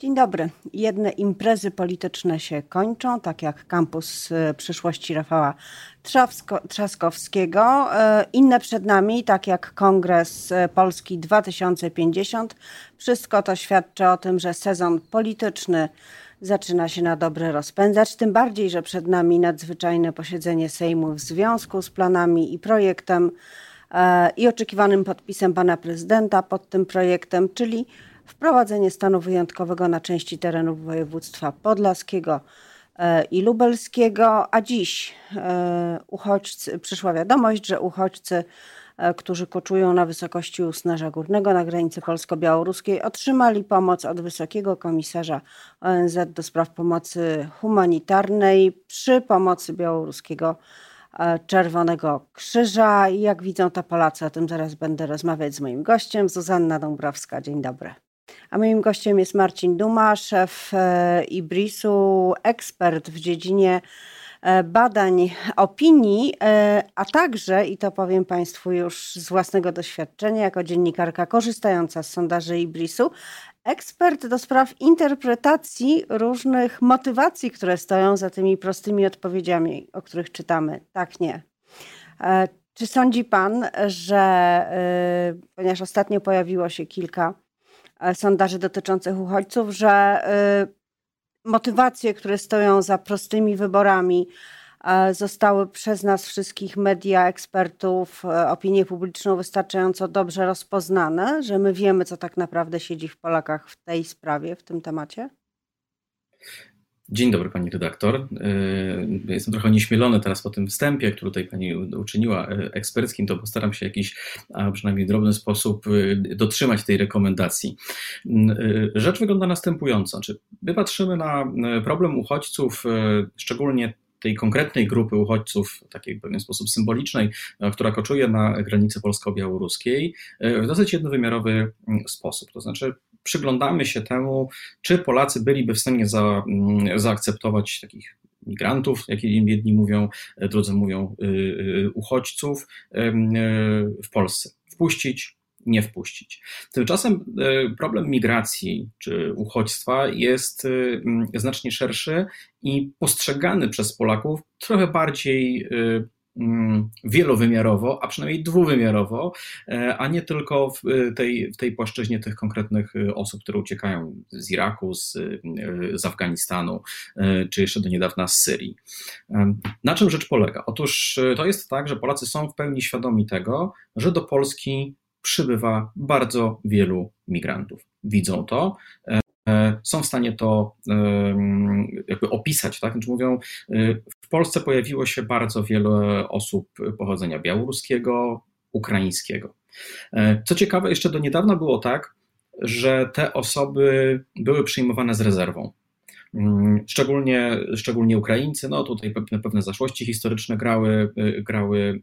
Dzień dobry. Jedne imprezy polityczne się kończą, tak jak kampus e, przyszłości Rafała Trzawsko, Trzaskowskiego. E, inne przed nami, tak jak Kongres e, Polski 2050. Wszystko to świadczy o tym, że sezon polityczny zaczyna się na dobre rozpędzać. Tym bardziej, że przed nami nadzwyczajne posiedzenie Sejmu w związku z planami i projektem i oczekiwanym podpisem pana prezydenta pod tym projektem, czyli wprowadzenie stanu wyjątkowego na części terenów województwa podlaskiego e, i lubelskiego, a dziś e, uchodźcy, przyszła wiadomość, że uchodźcy, e, którzy koczują na wysokości Usnarza Górnego na granicy polsko-białoruskiej, otrzymali pomoc od Wysokiego Komisarza ONZ do spraw pomocy humanitarnej przy pomocy białoruskiego Czerwonego Krzyża. Jak widzą to Polacy, o tym zaraz będę rozmawiać z moim gościem, Zuzanna Dąbrowska. Dzień dobry. A moim gościem jest Marcin Duma, szef e, Ibrisu, ekspert w dziedzinie e, badań opinii, e, a także, i to powiem Państwu już z własnego doświadczenia, jako dziennikarka korzystająca z sondaży Ibrisu, ekspert do spraw interpretacji różnych motywacji, które stoją za tymi prostymi odpowiedziami, o których czytamy. Tak, nie. Czy sądzi Pan, że, ponieważ ostatnio pojawiło się kilka sondaży dotyczących uchodźców, że e, motywacje, które stoją za prostymi wyborami, e, zostały przez nas wszystkich media, ekspertów, opinię publiczną wystarczająco dobrze rozpoznane, że my wiemy, co tak naprawdę siedzi w Polakach w tej sprawie, w tym temacie? Dzień dobry Pani redaktor. E, jestem trochę nieśmielony teraz po tym wstępie, który tutaj Pani uczyniła e, eksperckim, to postaram się w jakiś, a przynajmniej drobny sposób e, dotrzymać tej rekomendacji. Rzecz wygląda następująco. Czy my patrzymy na problem uchodźców, szczególnie tej konkretnej grupy uchodźców, takiej w pewien sposób symbolicznej, która koczuje na granicy polsko-białoruskiej, w dosyć jednowymiarowy sposób. To znaczy, przyglądamy się temu, czy Polacy byliby w stanie za, mm, zaakceptować takich migrantów, jak jedni mówią, drudzy mówią y, y, uchodźców w Polsce. Wpuścić, nie wpuścić. Tymczasem y, problem migracji czy uchodźstwa jest znacznie szerszy i postrzegany przez Polaków trochę bardziej wielowymiarowo, a przynajmniej dwuwymiarowo, e, a nie tylko w e, tej, w tej płaszczyźnie tych konkretnych e, osób, które uciekają z Iraku, z, z Afganistanu, czy jeszcze do niedawna z Syrii. Na czym rzecz polega? Otóż to jest tak, że Polacy są w pełni świadomi tego, że do Polski przybywa bardzo wielu migrantów. Widzą to, są w stanie to e, jakby opisać, tak? Znaczy mówią, e, w Polsce pojawiło się bardzo wiele osób pochodzenia białoruskiego, ukraińskiego. Co ciekawe, jeszcze do niedawna było tak, że te osoby były przyjmowane z rezerwą. Mm, szczególnie, szczególnie Ukraińcy, no tutaj pewne, pewne zaszłości historyczne grały, grały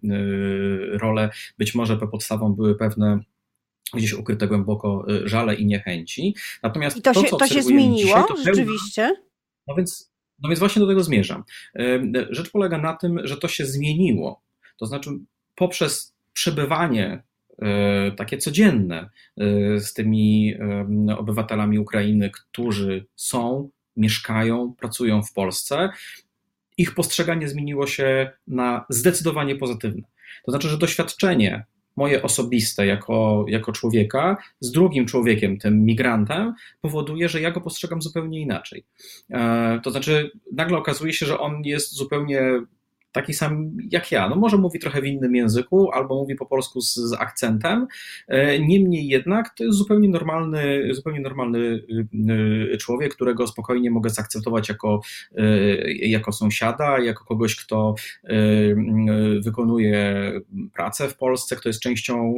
rolę. Być może podstawą były pewne gdzieś ukryte głęboko y, żale i niechęci. Natomiast I to, to się, to się zmieniło dzisiaj, to rzeczywiście? no, więc, no więc właśnie do tego zmierzam. Rzecz polega na tym, że to się zmieniło. To znaczy poprzez przebywanie y, takie codzienne y, z tymi obywatelami Ukrainy, którzy są, mieszkają, pracują w Polsce, ich postrzeganie zmieniło się na zdecydowanie pozytywne. To znaczy, że doświadczenie moje osobiste jako, jako człowieka z drugim człowiekiem, tym migrantem, powoduje, że ja go postrzegam zupełnie inaczej. E, to znaczy, nagle okazuje się, że on jest zupełnie taki sam jak ja. No może mówi trochę w innym języku, albo mówi po polsku z, z, akcentem. E, niemniej jednak to jest zupełnie normalny, zupełnie normalny y, y, człowiek, którego spokojnie mogę zaakceptować jako, y, jako sąsiada, jako kogoś, kto wykonuje pracę w Polsce, kto jest częścią,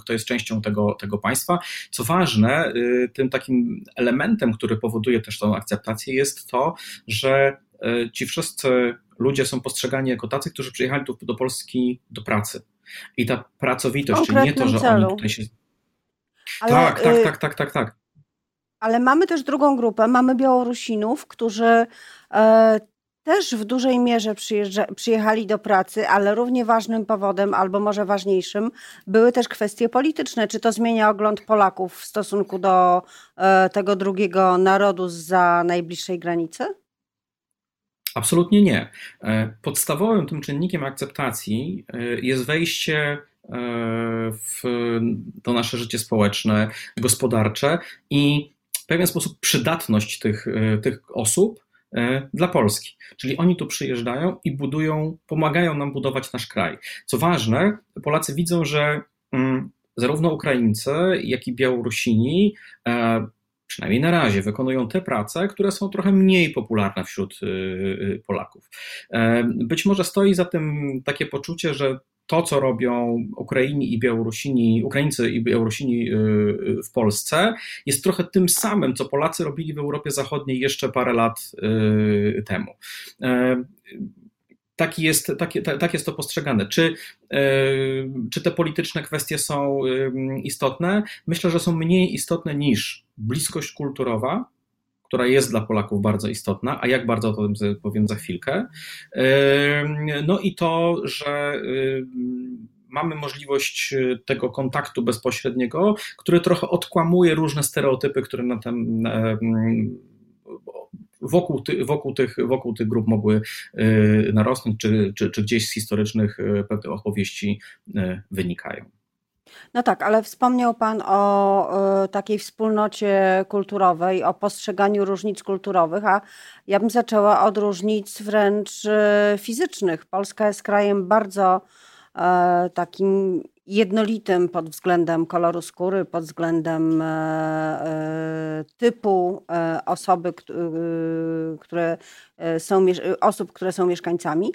kto jest częścią tego, tego państwa. Co ważne, tym takim elementem, który powoduje też tą akceptację, jest to, że ci wszyscy ludzie są postrzegani jako tacy, którzy przyjechali tu do Polski do pracy. I ta pracowitość, czyli nie to, że celu. oni tutaj się. Ale, tak, tak, y, tak, tak, tak, tak. Ale mamy też drugą grupę, mamy Białorusinów, którzy e, też w dużej mierze przyjechali do pracy, ale równie ważnym powodem, albo może ważniejszym, były też kwestie polityczne. Czy to zmienia ogląd Polaków w stosunku do e, tego drugiego narodu za najbliższej granicy? Absolutnie nie. E, podstawowym tym czynnikiem akceptacji e, jest wejście w to nasze życie społeczne, gospodarcze i w pewien sposób przydatność tych, tych osób E, dla Polski. Czyli oni tu przyjeżdżają i budują, pomagają nam budować nasz kraj. Co ważne, Polacy widzą, że mm, zarówno Ukraińcy, jak i Białorusini, e, przynajmniej na razie, wykonują te prace, które są trochę mniej popularne wśród y, y, Polaków. E, być może stoi za tym takie poczucie, że to, co robią Ukraini i Białorusini, Ukraińcy i Białorusini y, w Polsce, jest trochę tym samym, co Polacy robili w Europie Zachodniej jeszcze parę lat temu. E, tak jest, tak, jest to postrzegane. Czy, e, czy te polityczne kwestie są istotne? Myślę, że są mniej istotne niż bliskość kulturowa, która jest dla Polaków bardzo istotna, a jak bardzo to powiem za chwilkę. No i to, że mamy możliwość tego kontaktu bezpośredniego, który trochę odkłamuje różne stereotypy, które na ten wokół, ty, wokół, tych, wokół tych grup mogły y, narosnąć, czy, czy, czy gdzieś z historycznych y, pewnych opowieści y, wynikają. No tak, ale wspomniał Pan o takiej wspólnocie kulturowej, o postrzeganiu różnic kulturowych, a ja bym zaczęła od różnic wręcz fizycznych. Polska jest krajem bardzo takim jednolitym pod względem koloru skóry, pod względem e, e, typu e, osoby, które są, osób, które są mieszkańcami.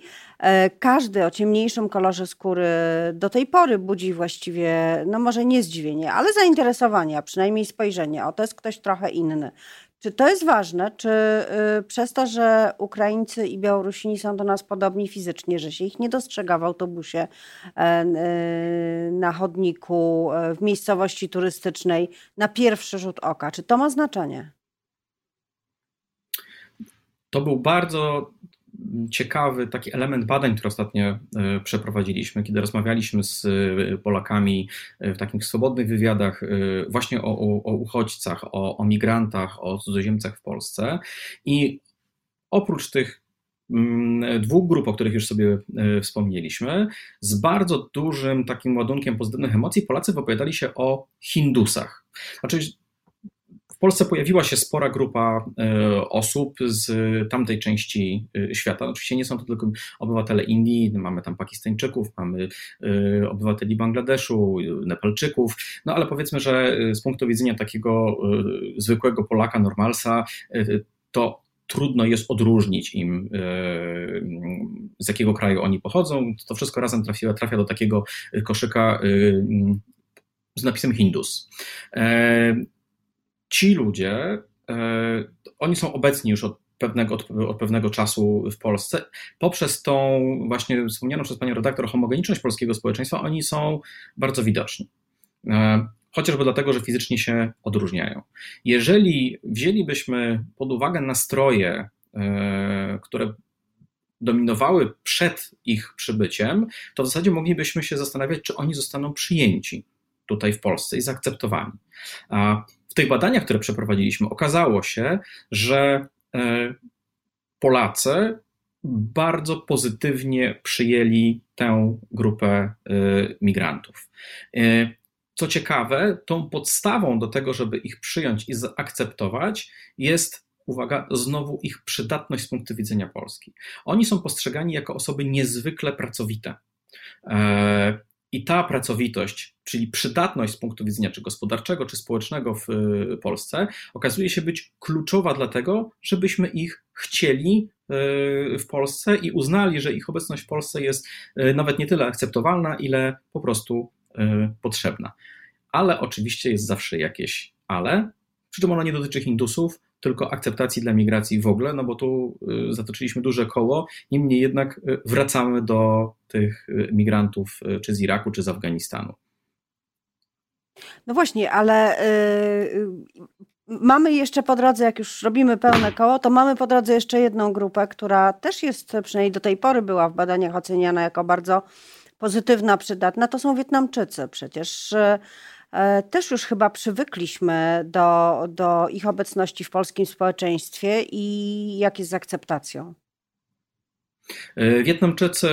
Każdy o ciemniejszym kolorze skóry do tej pory budzi właściwie, no może nie zdziwienie, ale zainteresowanie, a przynajmniej spojrzenie. O, to jest ktoś trochę inny. Czy to jest ważne? Czy y, przez to, że Ukraińcy i Białorusini są do nas podobni fizycznie, że się ich nie dostrzega w autobusie, e, y, na chodniku, e, w miejscowości turystycznej, na pierwszy rzut oka, czy to ma znaczenie? To był bardzo ciekawy taki element badań, które ostatnio e, przeprowadziliśmy, kiedy rozmawialiśmy z e, Polakami e, w takich swobodnych wywiadach właśnie o, o, o uchodźcach, o, o migrantach, o cudzoziemcach w Polsce. I oprócz tych mm, dwóch grup, o których już sobie wspomnieliśmy, z bardzo dużym takim ładunkiem pozytywnych emocji Polacy wypowiadali się o Hindusach. Znaczy, Polsce pojawiła się spora grupa e, osób z tamtej części e, świata. Oczywiście nie są to tylko obywatele Indii, mamy tam Pakistańczyków, mamy e, obywateli Bangladeszu, Nepalczyków, no ale powiedzmy, że z punktu widzenia takiego zwykłego Polaka, normalsa, to trudno jest odróżnić im, z jakiego kraju oni pochodzą. To wszystko razem trafia, trafia do takiego koszyka z napisem Hindus ci ludzie, e, oni są obecni już od pewnego, od, od, pewnego czasu w Polsce. Poprzez tą właśnie wspomnianą przez panią redaktor homogeniczność polskiego społeczeństwa, oni są bardzo widoczni. E, chociażby dlatego, że fizycznie się odróżniają. Jeżeli wzięlibyśmy pod uwagę nastroje, e, które dominowały przed ich przybyciem, to w zasadzie moglibyśmy się zastanawiać, czy oni zostaną przyjęci tutaj w Polsce i zaakceptowani. W tych badaniach, które przeprowadziliśmy, okazało się, że e, Polacy bardzo pozytywnie przyjęli tę grupę e, migrantów. E, co ciekawe, tą podstawą do tego, żeby ich przyjąć i zaakceptować, jest, uwaga, znowu ich przydatność z punktu widzenia Polski. Oni są postrzegani jako osoby niezwykle pracowite. I ta pracowitość, czyli przydatność z punktu widzenia czy gospodarczego, czy społecznego w y, Polsce, okazuje się być kluczowa dlatego, żebyśmy ich chcieli y, w Polsce i uznali, że ich obecność w Polsce jest y, nawet nie tyle akceptowalna, ile po prostu potrzebna. Ale oczywiście jest zawsze jakieś ale, przy czym ono nie dotyczy Hindusów, tylko akceptacji dla migracji w ogóle, no bo tu y, zatoczyliśmy duże koło, niemniej jednak y, wracamy do tych y, migrantów czy z Iraku, czy z Afganistanu. No właśnie, ale mamy jeszcze po drodze, jak już robimy pełne koło, to mamy po drodze jeszcze jedną grupę, która też jest, przynajmniej do tej pory była w badaniach oceniana jako bardzo pozytywna, przydatna. To są Wietnamczycy. Przecież e, też już chyba przywykliśmy do, do ich obecności w polskim społeczeństwie i jak jest z akceptacją? E, Wietnamczycy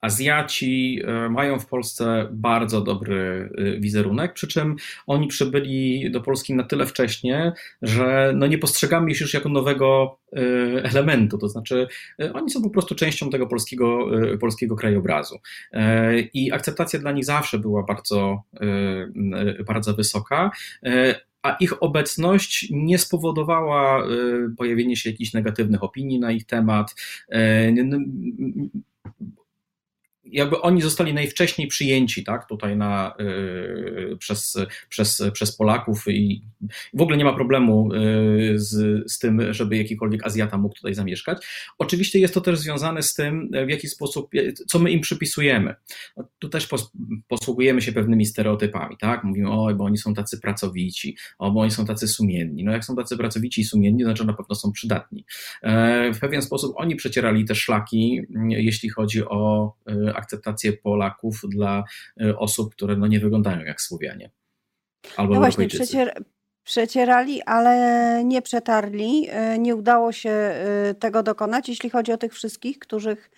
Azjaci e, mają w Polsce bardzo dobry e, wizerunek, przy czym oni przybyli do Polski na tyle wcześnie, że no nie postrzegamy ich już jako nowego e, elementu, to znaczy oni są po prostu częścią tego polskiego, polskiego krajobrazu. I akceptacja dla nich zawsze była bardzo, bardzo wysoka a ich obecność nie spowodowała pojawienia się jakichś negatywnych opinii na ich temat jakby oni zostali najwcześniej przyjęci, tak, tutaj na, y, przez, przez, przez Polaków i w ogóle nie ma problemu y, z, z tym, żeby jakikolwiek Azjata mógł tutaj zamieszkać. Oczywiście jest to też związane z tym, w jaki sposób, co my im przypisujemy. No, tu też pos, posługujemy się pewnymi stereotypami, tak, mówimy, oj, bo oni są tacy pracowici, o, bo oni są tacy sumienni. No jak są tacy pracowici i sumienni, to znaczy na pewno są przydatni. E, w pewien sposób oni przecierali te szlaki, jeśli chodzi o e, akceptację Polaków dla e, osób, które no nie wyglądają jak Słowianie. Albo no właśnie, przecier, przecierali, ale nie przetarli. E, nie udało się e, tego dokonać, jeśli chodzi o tych wszystkich, których,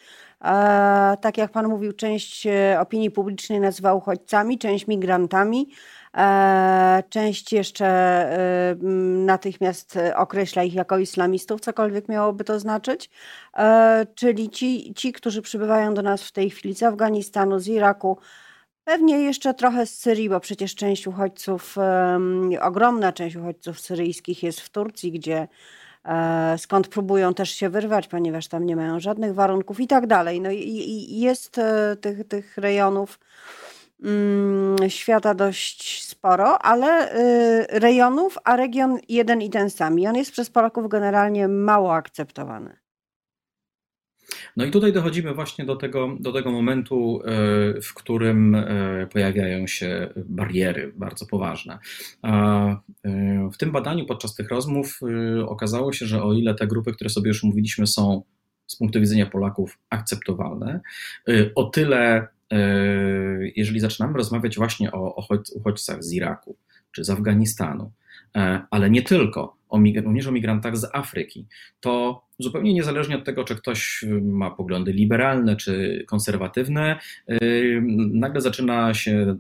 tak jak Pan mówił, część opinii publicznej nazywa uchodźcami, część migrantami. E, część jeszcze e, natychmiast określa ich jako islamistów, cokolwiek miałoby to znaczyć. E, czyli ci, ci, którzy przybywają do nas w tej chwili z Afganistanu, z Iraku, Pewnie jeszcze trochę z Syrii, bo przecież część uchodźców, ogromna część uchodźców syryjskich jest w Turcji, gdzie skąd próbują też się wyrwać, ponieważ tam nie mają żadnych warunków i tak dalej. No i jest tych, tych rejonów Mm, świata dość sporo, ale y, rejonów, a region jeden i ten sam. I on jest przez Polaków generalnie mało akceptowany. No i tutaj dochodzimy właśnie do tego, do tego momentu, y, w którym y, pojawiają się bariery bardzo poważne. W tym badaniu podczas tych rozmów okazało się, że o ile te grupy, które sobie już mówiliśmy, są z punktu widzenia Polaków akceptowalne, o tyle jeżeli zaczynamy rozmawiać właśnie o uchodźcach z Iraku czy z Afganistanu, e, ale nie tylko, również o migrantach z Afryki, to zupełnie niezależnie od tego, czy ktoś ma poglądy liberalne czy konserwatywne, e, nagle zaczyna się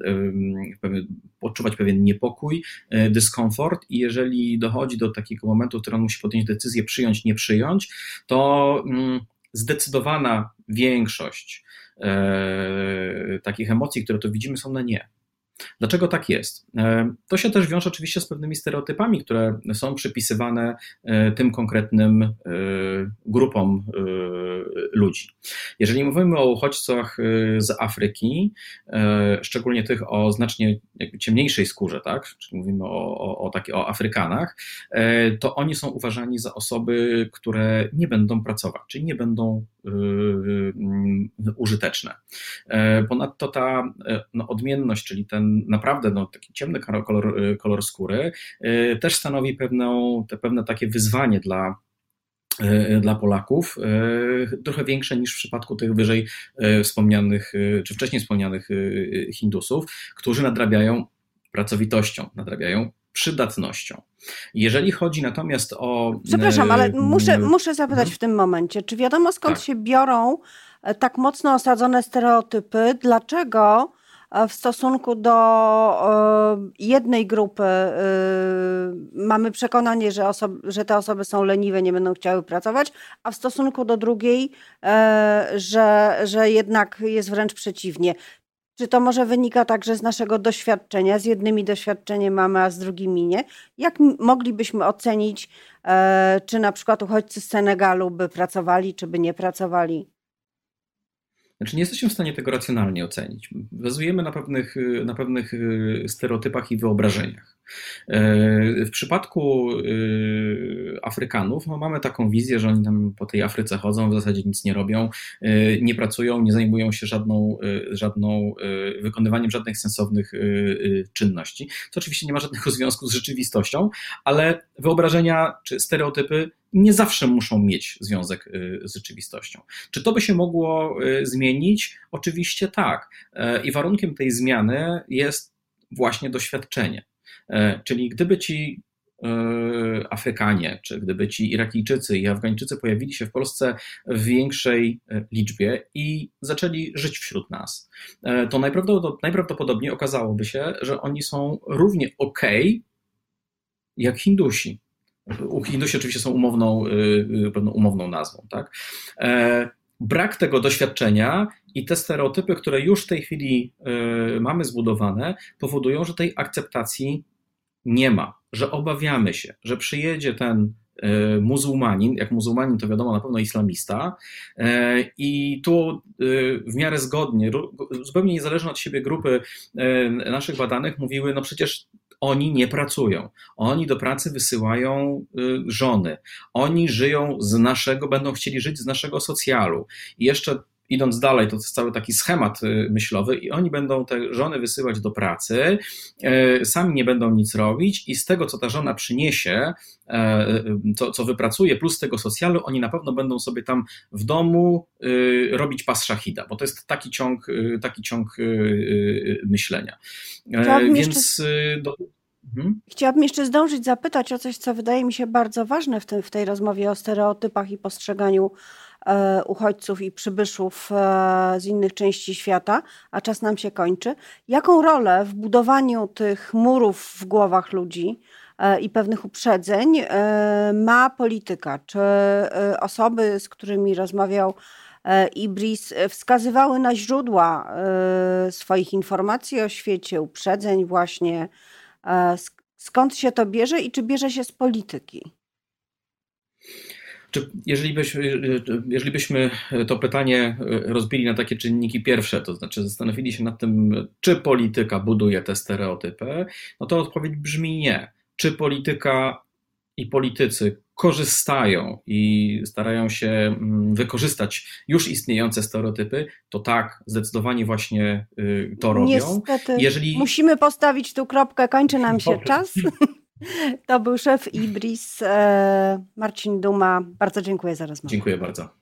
odczuwać pewien niepokój, dyskomfort i jeżeli dochodzi do takiego momentu, w którym on musi podjąć decyzję przyjąć, nie przyjąć, to mm, zdecydowana większość takich emocji, które tu widzimy, są na nie. Dlaczego tak jest? E, to się też wiąże oczywiście z pewnymi stereotypami, które są przypisywane e, tym konkretnym e, grupom ludzi. Jeżeli mówimy o uchodźcach z Afryki, szczególnie tych o znacznie ciemniejszej skórze, tak? czyli mówimy o, o, o, taki, o Afrykanach, to oni są uważani za osoby, które nie będą pracować, czyli nie będą użyteczne. Ponadto ta no, odmienność, czyli ten naprawdę no, taki ciemny kolor, kolor skóry y, też stanowi pewną, te pewne takie wyzwanie dla, y, dla Polaków, y, trochę większe niż w przypadku tych wyżej wspomnianych, czy wcześniej wspomnianych Hindusów, którzy nadrabiają pracowitością, nadrabiają przydatnością. Jeżeli chodzi natomiast o. Przepraszam, ale muszę, muszę zapytać w tym momencie, czy wiadomo skąd tak. się biorą e, tak mocno osadzone stereotypy? Dlaczego w stosunku do e, jednej grupy e, mamy przekonanie, że, że te osoby są leniwe, nie będą chciały pracować, a w stosunku do drugiej, e, że, że jednak jest wręcz przeciwnie. Czy to może wynika także z naszego doświadczenia? Z jednymi doświadczenie mamy, a z drugimi nie. Jak moglibyśmy ocenić, czy na przykład uchodźcy z Senegalu by pracowali, czy by nie pracowali? Znaczy nie jesteśmy w stanie tego racjonalnie ocenić. Bazujemy na pewnych, na pewnych y, stereotypach i wyobrażeniach. W przypadku Afrykanów no mamy taką wizję, że oni tam po tej Afryce chodzą, w zasadzie nic nie robią, nie pracują, nie zajmują się żadną, żadną wykonywaniem żadnych sensownych czynności, co oczywiście nie ma żadnego związku z rzeczywistością, ale wyobrażenia czy stereotypy nie zawsze muszą mieć związek y, z rzeczywistością. Czy to by się mogło y, zmienić? Oczywiście tak. I warunkiem tej zmiany jest właśnie doświadczenie. E, czyli gdyby ci e, Afrykanie, czy gdyby ci Irakijczycy i Afgańczycy pojawili się w Polsce w większej liczbie i zaczęli żyć wśród nas, to najprawdopodobniej okazałoby się, że oni są równie ok jak Hindusi. Hindusi oczywiście są umowną, pewną umowną nazwą. Tak? E, brak tego doświadczenia i te stereotypy, które już w tej chwili mamy zbudowane, powodują, że tej akceptacji nie ma, że obawiamy się, że przyjedzie ten muzułmanin, jak muzułmanin to wiadomo na pewno islamista e, i tu w miarę zgodnie, zupełnie niezależnie od siebie grupy naszych badanych mówiły, no przecież oni nie pracują. Oni do pracy wysyłają żony. Oni żyją z naszego, będą chcieli żyć z naszego socjalu. I jeszcze idąc dalej, to jest cały taki schemat y, myślowy, i oni będą te żony wysyłać do pracy, y, sami nie będą nic robić, i z tego, co ta żona przyniesie, co, co wypracuje, plus z tego socjalu, oni na pewno będą sobie tam w domu robić pas szachida, bo to jest taki ciąg, taki ciąg myślenia. Chciałabym Więc jeszcze... do... mhm. Chciałabym jeszcze zdążyć zapytać o coś, co wydaje mi się bardzo ważne w, tym, w tej rozmowie o stereotypach i postrzeganiu e, uchodźców i przybyszów e, z innych części świata, a czas nam się kończy. Jaką rolę w budowaniu tych murów w głowach ludzi e, i pewnych uprzedzeń e, ma polityka? Czy e, osoby, z którymi rozmawiał E, Ibris e, wskazywały na źródła e, swoich informacji o świecie, uprzedzeń właśnie. Skąd się to bierze i czy bierze się z polityki? Czy jeżeli, byśmy, jeżeli byśmy to pytanie rozbili na takie czynniki pierwsze, to znaczy zastanowili się nad tym, czy polityka buduje te stereotypy, no to odpowiedź brzmi nie. Czy polityka i politycy korzystają i starają się mm, wykorzystać już istniejące stereotypy, to tak, zdecydowanie właśnie y, to robią. Niestety, Jeżeli... musimy postawić tu kropkę, kończy nam się czas. To był szef Ibris, e, Marcin Duma. Bardzo dziękuję za rozmowę. Dziękuję bardzo.